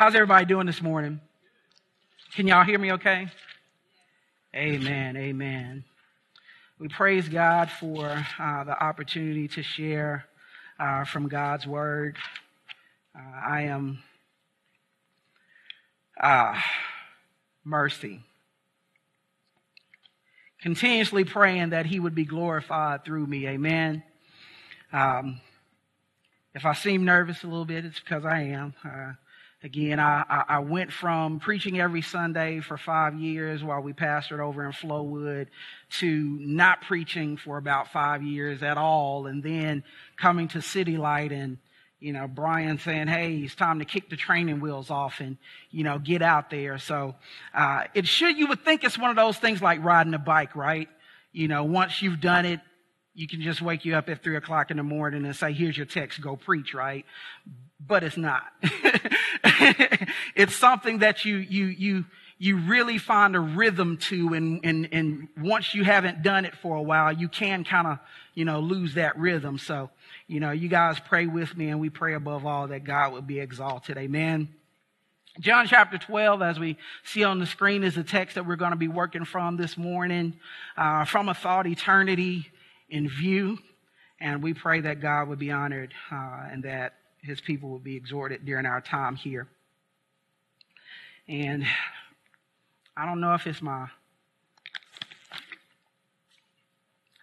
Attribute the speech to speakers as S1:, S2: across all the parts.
S1: How's everybody doing this morning? Can y'all hear me okay? Amen. Amen. We praise God for uh, the opportunity to share uh, from God's Word. Uh, I am uh, mercy. Continuously praying that He would be glorified through me. Amen. Um, if I seem nervous a little bit, it's because I am. Again, I, I went from preaching every Sunday for five years while we pastored over in Flowood to not preaching for about five years at all, and then coming to City Light and you know, Brian saying, "Hey, it's time to kick the training wheels off and you know get out there." So uh, it should you would think it's one of those things like riding a bike, right? You know, once you've done it, you can just wake you up at three o'clock in the morning and say, "Here's your text, go preach," right? But it's not. it's something that you, you, you, you really find a rhythm to. And, and, and once you haven't done it for a while, you can kind of, you know, lose that rhythm. So, you know, you guys pray with me and we pray above all that God would be exalted. Amen. John chapter 12, as we see on the screen, is the text that we're going to be working from this morning, uh, from a thought eternity in view. And we pray that God would be honored uh, and that his people would be exhorted during our time here. And I don't know if it's my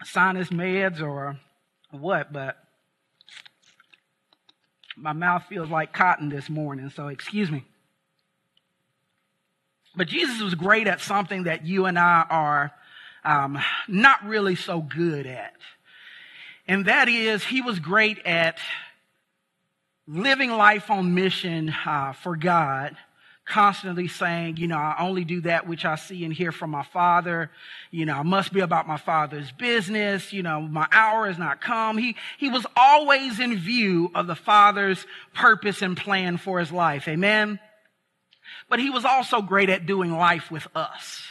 S1: sinus meds or what, but my mouth feels like cotton this morning, so excuse me. But Jesus was great at something that you and I are um, not really so good at. And that is, he was great at living life on mission uh, for God, constantly saying, you know, I only do that which I see and hear from my Father. You know, I must be about my Father's business. You know, my hour has not come. He, he was always in view of the Father's purpose and plan for his life. Amen. But he was also great at doing life with us.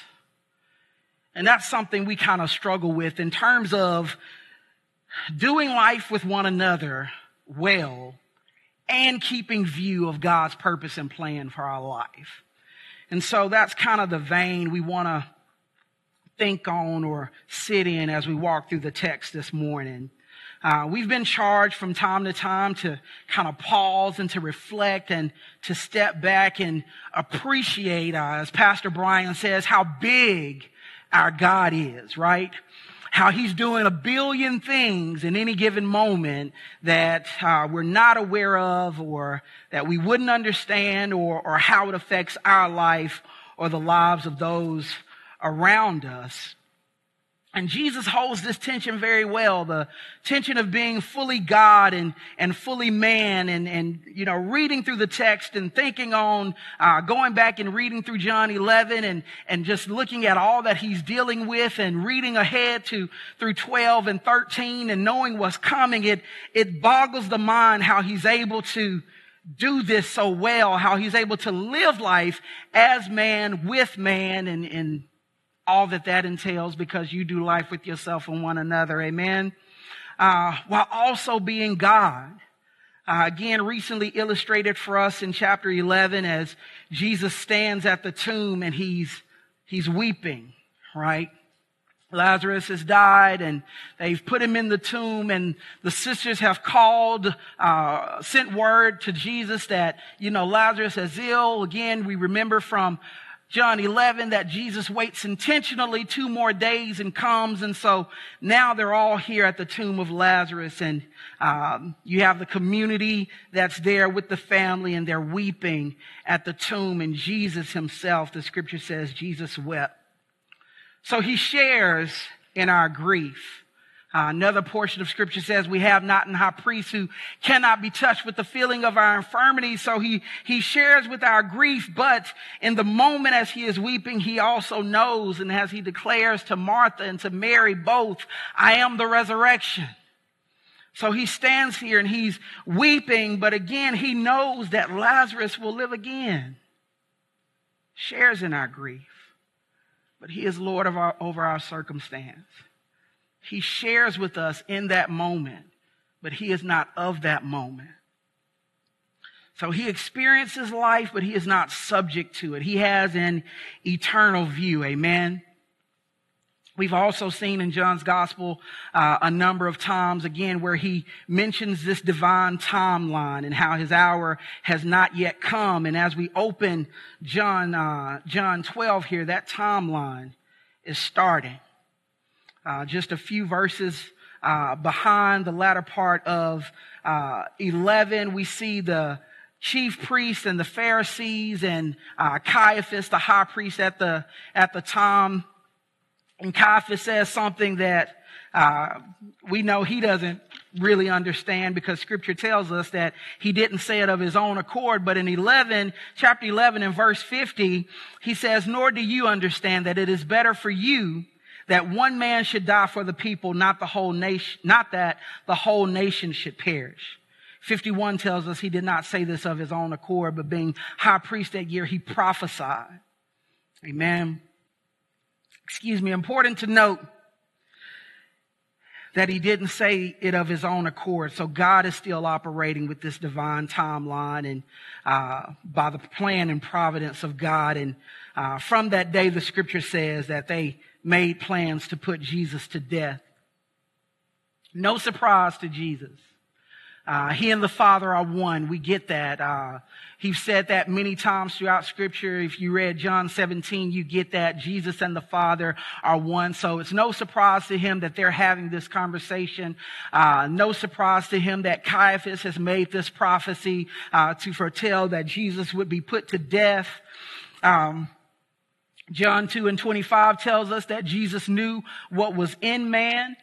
S1: And that's something we kind of struggle with in terms of doing life with one another well and keeping view of God's purpose and plan for our life. And so that's kind of the vein we want to think on or sit in as we walk through the text this morning. Uh, we've been charged from time to time to kind of pause and to reflect and to step back and appreciate, uh, as Pastor Brian says, how big our God is, right? how he's doing a billion things in any given moment that uh, we're not aware of or that we wouldn't understand or, or how it affects our life or the lives of those around us. And Jesus holds this tension very well, the tension of being fully God and, and fully man and, and, you know, reading through the text and thinking on, uh, going back and reading through John 11 and, and just looking at all that he's dealing with and reading ahead to through 12 and 13 and knowing what's coming. It, it boggles the mind how he's able to do this so well, how he's able to live life as man with man and, and all that that entails because you do life with yourself and one another. Amen. Uh, while also being God. Uh, again, recently illustrated for us in chapter 11 as Jesus stands at the tomb and he's, he's weeping, right? Lazarus has died and they've put him in the tomb and the sisters have called, uh, sent word to Jesus that, you know, Lazarus is ill. Again, we remember from John 11 that Jesus waits intentionally two more days and comes. And so now they're all here at the tomb of Lazarus and um, you have the community that's there with the family and they're weeping at the tomb and Jesus himself, the scripture says Jesus wept. So he shares in our grief. Uh, another portion of scripture says we have not an high priest who cannot be touched with the feeling of our infirmity. So he, he shares with our grief, but in the moment as he is weeping, he also knows and as he declares to Martha and to Mary both, I am the resurrection. So he stands here and he's weeping, but again, he knows that Lazarus will live again. Shares in our grief, but he is Lord of our, over our circumstance. He shares with us in that moment, but he is not of that moment. So he experiences life, but he is not subject to it. He has an eternal view. Amen. We've also seen in John's gospel uh, a number of times, again, where he mentions this divine timeline and how his hour has not yet come. And as we open John, uh, John 12 here, that timeline is starting. Uh, just a few verses uh, behind the latter part of uh, 11, we see the chief priests and the Pharisees and uh, Caiaphas, the high priest at the at the time and Caiaphas says something that uh, we know he doesn't really understand because scripture tells us that he didn't say it of his own accord. But in 11, chapter 11 and verse 50, he says, nor do you understand that it is better for you that one man should die for the people, not the whole nation, not that the whole nation should perish. 51 tells us he did not say this of his own accord, but being high priest that year, he prophesied. Amen excuse me, important to note that he didn't say it of his own accord. So God is still operating with this divine timeline and uh, by the plan and providence of God. And uh, from that day, the scripture says that they made plans to put Jesus to death. No surprise to Jesus. Uh, he and the Father are one. We get that. Uh, he said that many times throughout Scripture. If you read John 17, you get that Jesus and the Father are one. So it's no surprise to him that they're having this conversation. Uh, no surprise to him that Caiaphas has made this prophecy uh, to foretell that Jesus would be put to death. Um, John 2 and 25 tells us that Jesus knew what was in man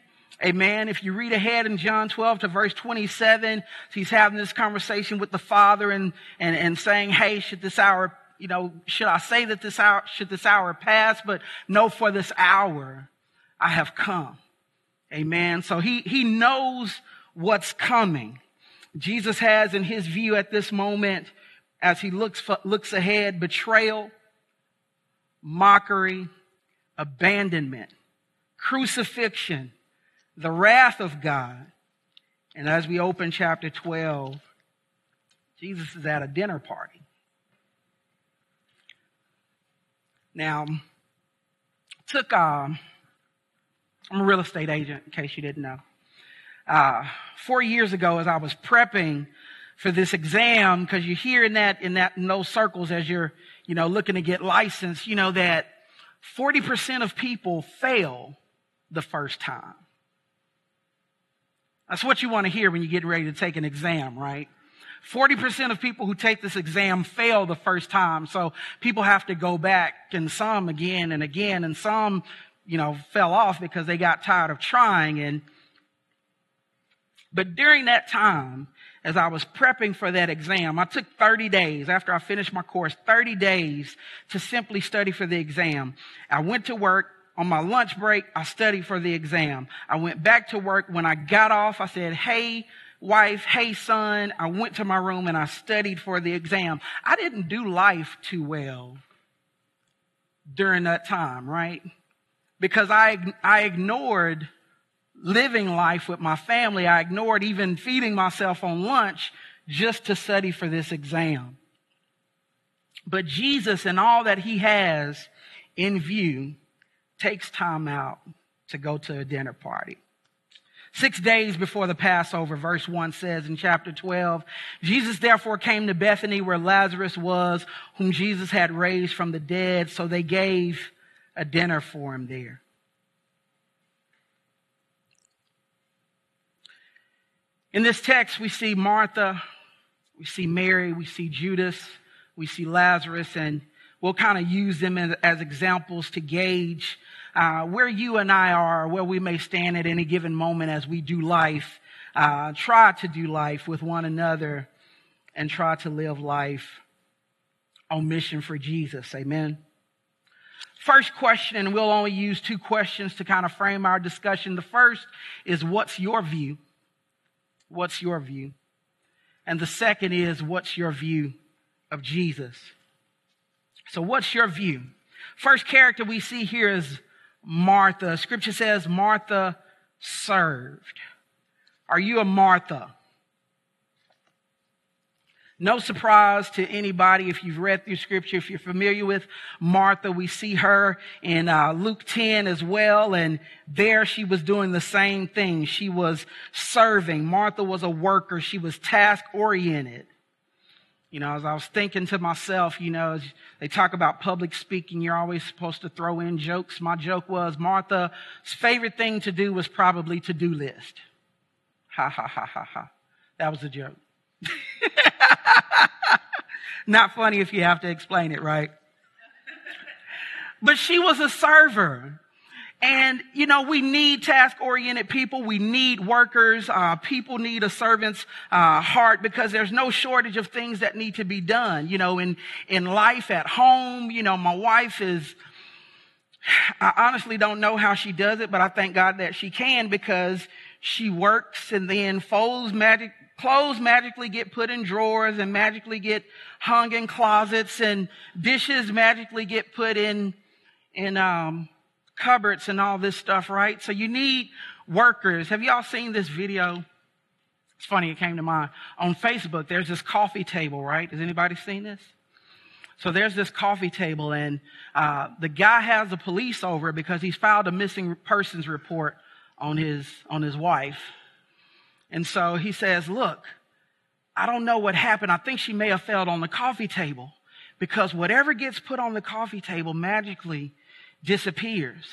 S1: Amen. If you read ahead in John 12 to verse 27, he's having this conversation with the Father and, and, and saying, Hey, should this hour, you know, should I say that this hour, should this hour pass? But no, for this hour I have come. Amen. So he, he knows what's coming. Jesus has in his view at this moment, as he looks, looks ahead, betrayal, mockery, abandonment, crucifixion, the wrath of God. And as we open chapter 12, Jesus is at a dinner party. Now, took, uh, I'm a real estate agent, in case you didn't know. Uh, four years ago, as I was prepping for this exam, because you hear in that, in that, in those circles as you're, you know, looking to get licensed, you know, that 40% of people fail the first time. That's what you want to hear when you get ready to take an exam, right? 40% of people who take this exam fail the first time. So people have to go back and some again and again and some, you know, fell off because they got tired of trying. And, but during that time, as I was prepping for that exam, I took 30 days after I finished my course, 30 days to simply study for the exam. I went to work on my lunch break, I studied for the exam. I went back to work. When I got off, I said, Hey, wife, hey, son. I went to my room and I studied for the exam. I didn't do life too well during that time, right? Because I, I ignored living life with my family. I ignored even feeding myself on lunch just to study for this exam. But Jesus and all that he has in view takes time out to go to a dinner party. Six days before the Passover, verse 1 says in chapter 12, Jesus therefore came to Bethany where Lazarus was, whom Jesus had raised from the dead. So they gave a dinner for him there. In this text, we see Martha, we see Mary, we see Judas, we see Lazarus, and we'll kind of use them as, as examples to gauge uh, where you and I are, where we may stand at any given moment as we do life, uh, try to do life with one another and try to live life on mission for Jesus. Amen. First question, and we'll only use two questions to kind of frame our discussion. The first is, What's your view? What's your view? And the second is, What's your view of Jesus? So, what's your view? First character we see here is Martha. Scripture says Martha served. Are you a Martha? No surprise to anybody if you've read through scripture, if you're familiar with Martha, we see her in uh, Luke 10 as well. And there she was doing the same thing. She was serving. Martha was a worker. She was task oriented. You know, as I was thinking to myself, you know, they talk about public speaking, you're always supposed to throw in jokes. My joke was Martha's favorite thing to do was probably to do list. Ha ha ha ha ha. That was a joke. Not funny if you have to explain it, right? But she was a server. And, you know, we need task oriented people. We need workers. Uh, people need a servant's uh, heart because there's no shortage of things that need to be done. You know, in, in life at home, you know, my wife is, I honestly don't know how she does it, but I thank God that she can because she works and then folds magic clothes magically get put in drawers and magically get hung in closets and dishes magically get put in in um, cupboards and all this stuff, right? So you need workers. Have y'all seen this video? It's funny, it came to mind. On Facebook, there's this coffee table, right? Has anybody seen this? So there's this coffee table, and uh, the guy has the police over because he's filed a missing persons report on his on his wife. And so he says, "Look, I don't know what happened. I think she may have fell on the coffee table because whatever gets put on the coffee table magically disappears.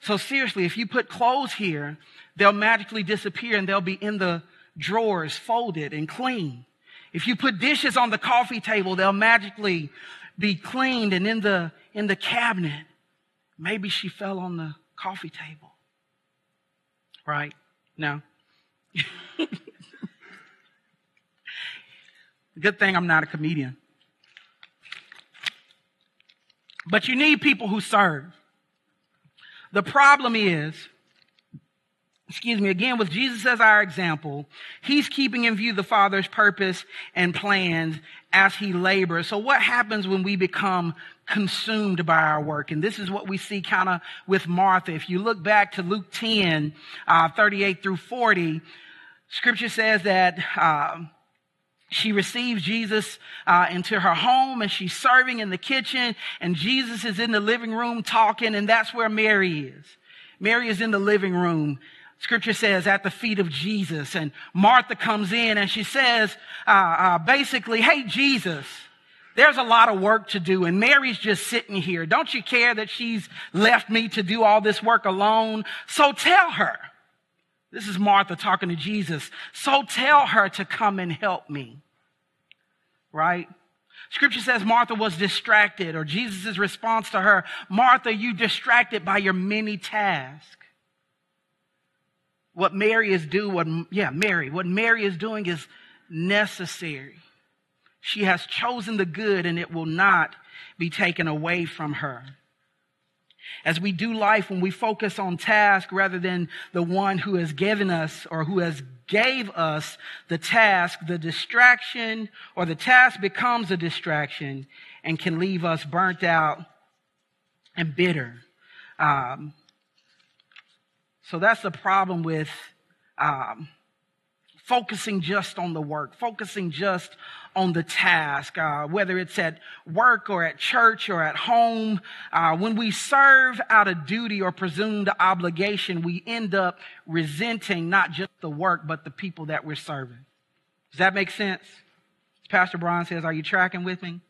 S1: So seriously, if you put clothes here, they'll magically disappear and they'll be in the drawers folded and clean. If you put dishes on the coffee table, they'll magically be cleaned and in the, in the cabinet. Maybe she fell on the coffee table. Right? No. Good thing I'm not a comedian. But you need people who serve. The problem is, excuse me, again, with Jesus as our example, he's keeping in view the Father's purpose and plans as he labors. So what happens when we become consumed by our work? And this is what we see kind of with Martha. If you look back to Luke 10, uh, 38 through 40, scripture says that, uh, she receives Jesus uh, into her home and she's serving in the kitchen and Jesus is in the living room talking and that's where Mary is. Mary is in the living room. Scripture says at the feet of Jesus and Martha comes in and she says, uh, uh, basically, hey, Jesus, there's a lot of work to do and Mary's just sitting here. Don't you care that she's left me to do all this work alone? So tell her. This is Martha talking to Jesus. So tell her to come and help me. Right? Scripture says Martha was distracted, or Jesus' response to her, Martha, you distracted by your many tasks. What Mary is doing, what, yeah, Mary, what Mary is doing is necessary. She has chosen the good and it will not be taken away from her. As we do life, when we focus on task rather than the one who has given us or who has gave us the task, the distraction or the task becomes a distraction and can leave us burnt out and bitter. Um, so that's the problem with um, focusing just on the work, focusing just on the task, uh, whether it's at work or at church or at home. Uh, when we serve out of duty or presumed obligation, we end up resenting not just the work, but the people that we're serving. Does that make sense? Pastor Brian says, Are you tracking with me?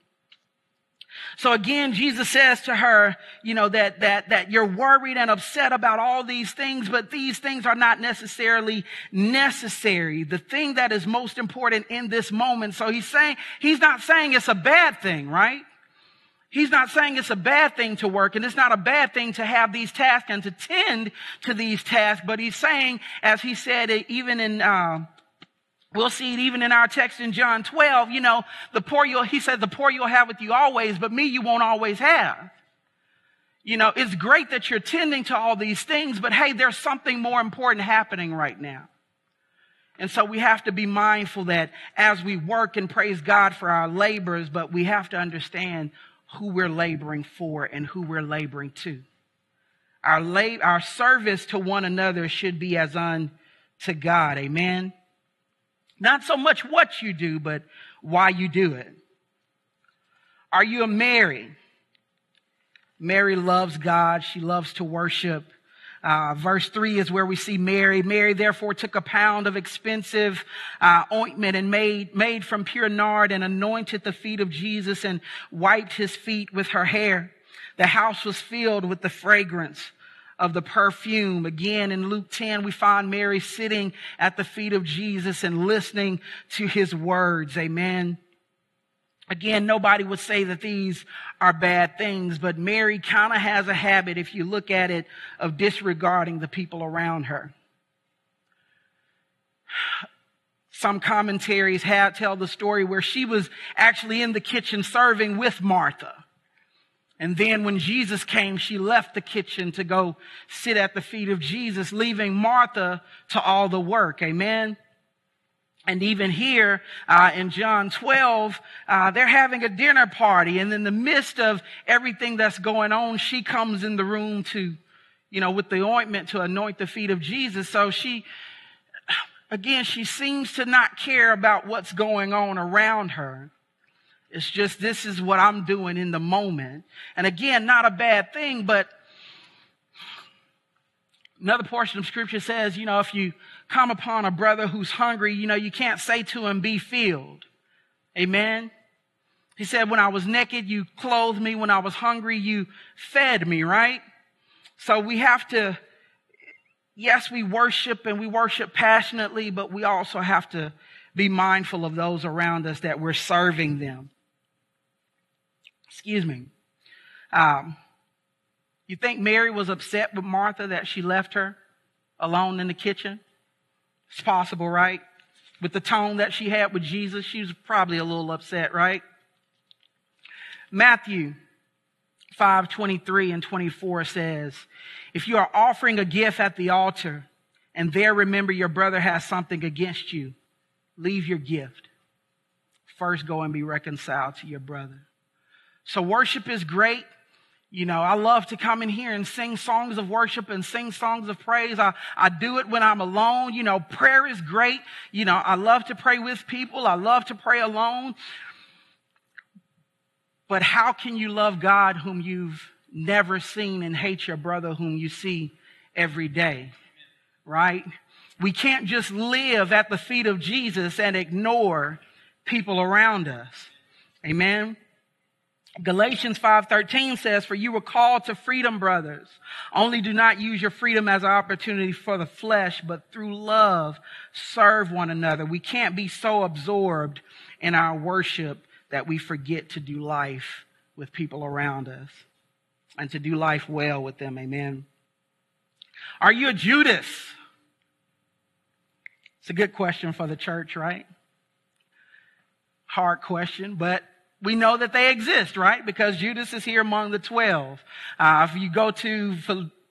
S1: So again, Jesus says to her, you know, that, that, that you're worried and upset about all these things, but these things are not necessarily necessary. The thing that is most important in this moment. So he's saying, he's not saying it's a bad thing, right? He's not saying it's a bad thing to work and it's not a bad thing to have these tasks and to tend to these tasks, but he's saying, as he said, even in, uh, We'll see it even in our text in John 12. You know, the poor you'll, he said, the poor you'll have with you always, but me you won't always have. You know, it's great that you're tending to all these things, but hey, there's something more important happening right now. And so we have to be mindful that as we work and praise God for our labors, but we have to understand who we're laboring for and who we're laboring to. Our, lab- our service to one another should be as unto God. Amen. Not so much what you do, but why you do it. Are you a Mary? Mary loves God. She loves to worship. Uh, verse 3 is where we see Mary. Mary therefore took a pound of expensive uh, ointment and made, made from pure nard and anointed the feet of Jesus and wiped his feet with her hair. The house was filled with the fragrance of the perfume. Again, in Luke 10, we find Mary sitting at the feet of Jesus and listening to his words. Amen. Again, nobody would say that these are bad things, but Mary kind of has a habit, if you look at it, of disregarding the people around her. Some commentaries have tell the story where she was actually in the kitchen serving with Martha. And then when Jesus came, she left the kitchen to go sit at the feet of Jesus, leaving Martha to all the work. Amen. And even here uh, in John 12, uh, they're having a dinner party. And in the midst of everything that's going on, she comes in the room to, you know, with the ointment to anoint the feet of Jesus. So she, again, she seems to not care about what's going on around her. It's just, this is what I'm doing in the moment. And again, not a bad thing, but another portion of scripture says, you know, if you come upon a brother who's hungry, you know, you can't say to him, be filled. Amen. He said, when I was naked, you clothed me. When I was hungry, you fed me, right? So we have to, yes, we worship and we worship passionately, but we also have to be mindful of those around us that we're serving them. Excuse me. Um, you think Mary was upset with Martha that she left her alone in the kitchen? It's possible, right? With the tone that she had with Jesus, she was probably a little upset, right? Matthew 5 23 and 24 says, If you are offering a gift at the altar and there remember your brother has something against you, leave your gift. First go and be reconciled to your brother. So worship is great. You know, I love to come in here and sing songs of worship and sing songs of praise. I, I do it when I'm alone. You know, prayer is great. You know, I love to pray with people. I love to pray alone. But how can you love God whom you've never seen and hate your brother whom you see every day? Right? We can't just live at the feet of Jesus and ignore people around us. Amen. Galatians 5:13 says, "For you were called to freedom, brothers. Only do not use your freedom as an opportunity for the flesh, but through love serve one another." We can't be so absorbed in our worship that we forget to do life with people around us and to do life well with them. Amen. Are you a Judas? It's a good question for the church, right? Hard question, but we know that they exist, right? Because Judas is here among the 12. Uh, if you go to,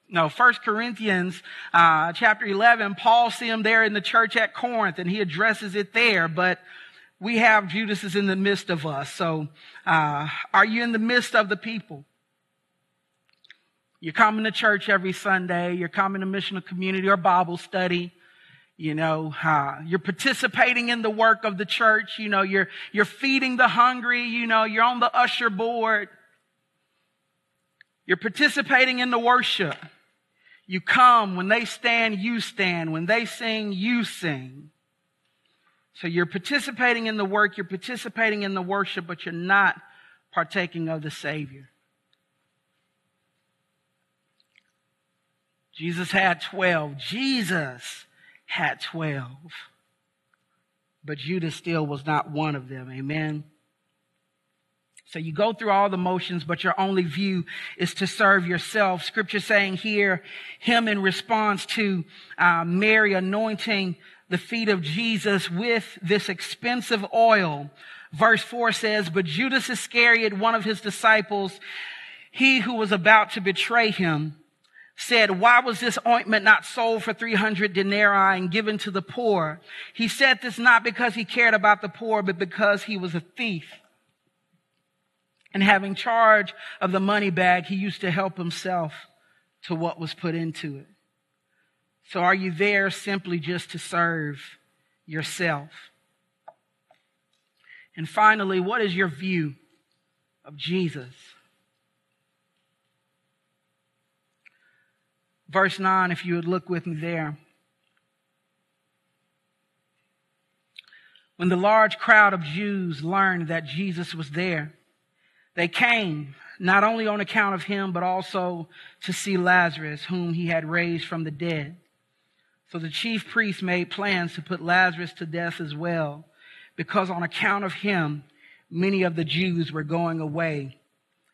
S1: no, First Corinthians, uh, chapter 11, Paul see him there in the church at Corinth and he addresses it there, but we have Judas is in the midst of us. So, uh, are you in the midst of the people? You're coming to church every Sunday. You're coming to missional community or Bible study. You know, uh, you're participating in the work of the church. You know, you're, you're feeding the hungry. You know, you're on the usher board. You're participating in the worship. You come. When they stand, you stand. When they sing, you sing. So you're participating in the work, you're participating in the worship, but you're not partaking of the Savior. Jesus had 12. Jesus had 12. But Judas still was not one of them. Amen. So you go through all the motions, but your only view is to serve yourself. Scripture saying here, him in response to uh, Mary anointing the feet of Jesus with this expensive oil. Verse 4 says, But Judas Iscariot, one of his disciples, he who was about to betray him, said, why was this ointment not sold for 300 denarii and given to the poor? He said this not because he cared about the poor, but because he was a thief. And having charge of the money bag, he used to help himself to what was put into it. So are you there simply just to serve yourself? And finally, what is your view of Jesus? Verse 9, if you would look with me there. When the large crowd of Jews learned that Jesus was there, they came not only on account of him, but also to see Lazarus, whom he had raised from the dead. So the chief priests made plans to put Lazarus to death as well, because on account of him, many of the Jews were going away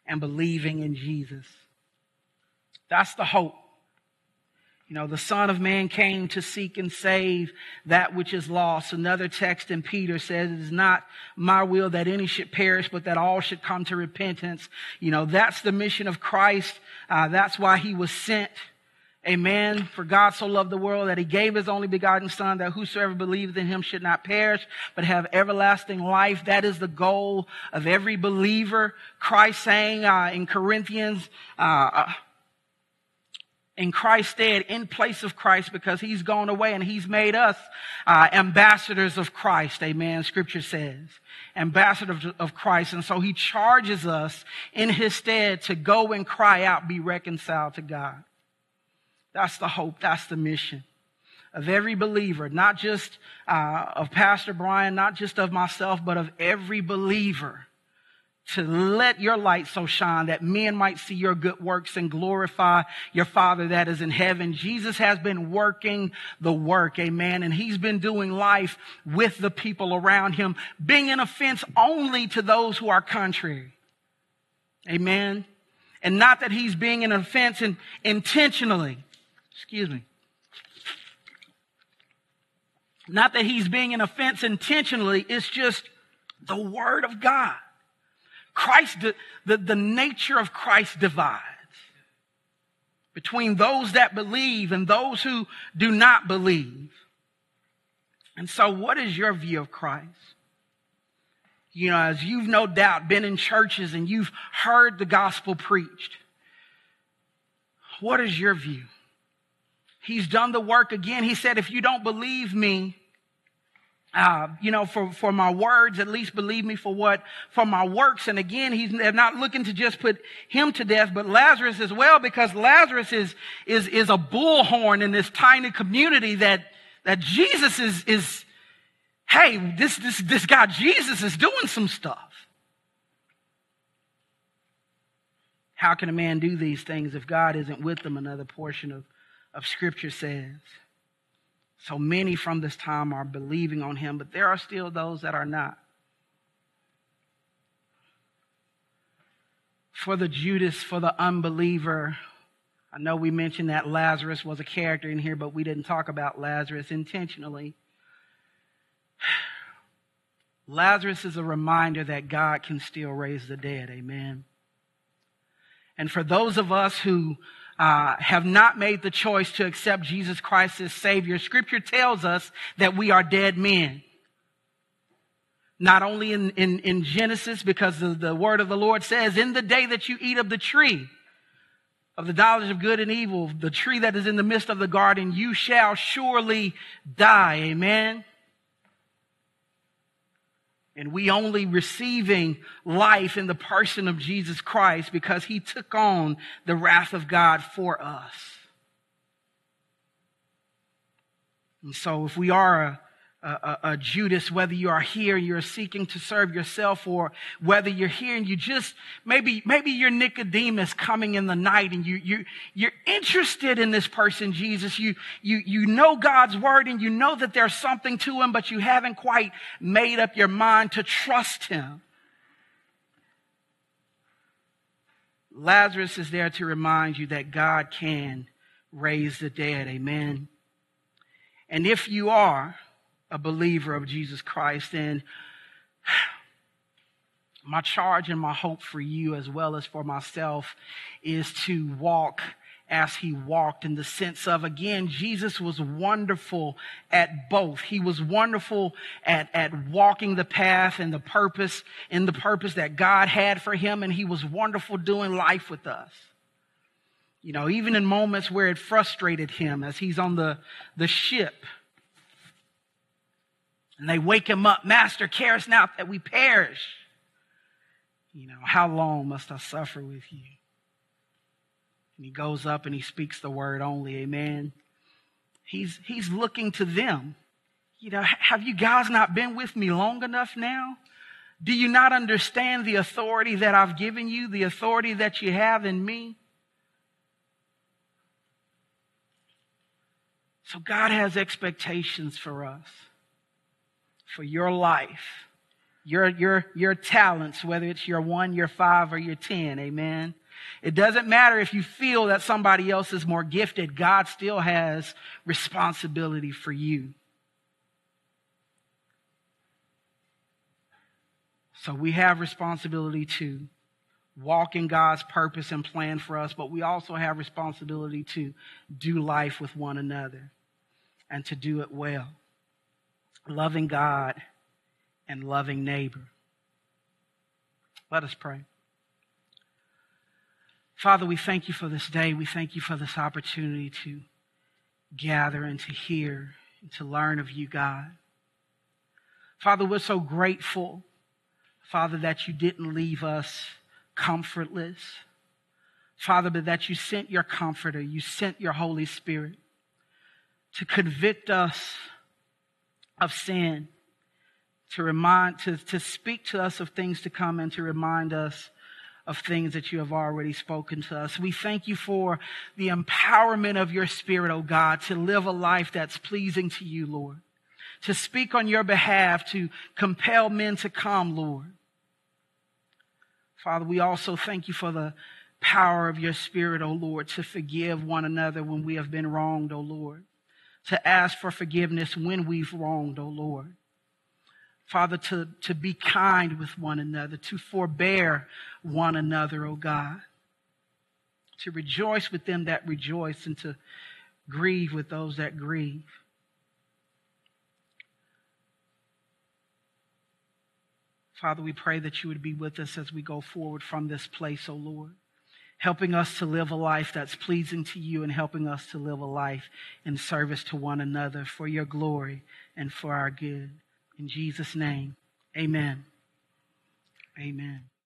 S1: and believing in Jesus. That's the hope. You know, the Son of Man came to seek and save that which is lost. Another text in Peter says, It is not my will that any should perish, but that all should come to repentance. You know, that's the mission of Christ. Uh, that's why he was sent. Amen. For God so loved the world that he gave his only begotten son that whosoever believes in him should not perish, but have everlasting life. That is the goal of every believer. Christ saying uh, in Corinthians, uh, in Christ's stead, in place of Christ, because he's gone away and he's made us uh, ambassadors of Christ. Amen. Scripture says ambassadors of Christ. And so he charges us in his stead to go and cry out, be reconciled to God. That's the hope. That's the mission of every believer, not just uh, of Pastor Brian, not just of myself, but of every believer. To let your light so shine that men might see your good works and glorify your Father that is in heaven. Jesus has been working the work, amen, and he's been doing life with the people around him, being an offense only to those who are contrary. Amen. And not that he's being an offense in, intentionally. Excuse me. Not that he's being an offense intentionally, it's just the Word of God. Christ, the, the nature of Christ divides between those that believe and those who do not believe. And so, what is your view of Christ? You know, as you've no doubt been in churches and you've heard the gospel preached, what is your view? He's done the work again. He said, if you don't believe me, uh, you know, for, for my words, at least believe me for what, for my works. And again, he's not looking to just put him to death, but Lazarus as well, because Lazarus is, is, is a bullhorn in this tiny community that, that Jesus is, is, hey, this, this, this guy Jesus is doing some stuff. How can a man do these things if God isn't with them? Another portion of of Scripture says. So many from this time are believing on him, but there are still those that are not. For the Judas, for the unbeliever, I know we mentioned that Lazarus was a character in here, but we didn't talk about Lazarus intentionally. Lazarus is a reminder that God can still raise the dead. Amen. And for those of us who uh, have not made the choice to accept Jesus Christ as Savior, Scripture tells us that we are dead men. Not only in, in, in Genesis, because the, the word of the Lord says, in the day that you eat of the tree of the knowledge of good and evil, the tree that is in the midst of the garden, you shall surely die. Amen and we only receiving life in the person of Jesus Christ because he took on the wrath of God for us. And so if we are a a, a, Judas, whether you are here and you're seeking to serve yourself or whether you're here and you just, maybe, maybe you're Nicodemus coming in the night and you, you, you're interested in this person, Jesus. You, you, you know God's word and you know that there's something to him, but you haven't quite made up your mind to trust him. Lazarus is there to remind you that God can raise the dead. Amen. And if you are, a believer of Jesus Christ. And my charge and my hope for you, as well as for myself, is to walk as he walked in the sense of, again, Jesus was wonderful at both. He was wonderful at, at walking the path and the purpose, in the purpose that God had for him, and he was wonderful doing life with us. You know, even in moments where it frustrated him as he's on the, the ship And they wake him up, Master, carest not that we perish. You know, how long must I suffer with you? And he goes up and he speaks the word only, amen. He's, he's looking to them. You know, have you guys not been with me long enough now? Do you not understand the authority that I've given you, the authority that you have in me? So God has expectations for us, for your life, your, your, your talents, whether it's your one, your five, or your ten. Amen. It doesn't matter if you feel that somebody else is more gifted. God still has responsibility for you. So we have responsibility to walk in God's purpose and plan for us, but we also have responsibility to do life with one another and to do it well. Loving God and loving neighbor. Let us pray. Father, we thank you for this day. We thank you for this opportunity to gather and to hear and to learn of you, God. Father, we're so grateful, Father, that you didn't leave us comfortless. Father, but that you sent your comforter, you sent your Holy Spirit to convict us of sin, to remind, to, to speak to us of things to come, and to remind us of things that you have already spoken to us. We thank you for the empowerment of your Spirit, O oh God, to live a life that's pleasing to you, Lord. To speak on your behalf, to compel men to come, Lord. Father, we also thank you for the power of your Spirit, O oh Lord, to forgive one another when we have been wronged, O oh Lord to ask for forgiveness when we've wronged, O oh Lord. Father, to, to be kind with one another, to forbear one another, O oh God. To rejoice with them that rejoice and to grieve with those that grieve. Father, we pray that you would be with us as we go forward from this place, O oh Lord helping us to live a life that's pleasing to you and helping us to live a life in service to one another for your glory and for our good. In Jesus' name, amen. Amen.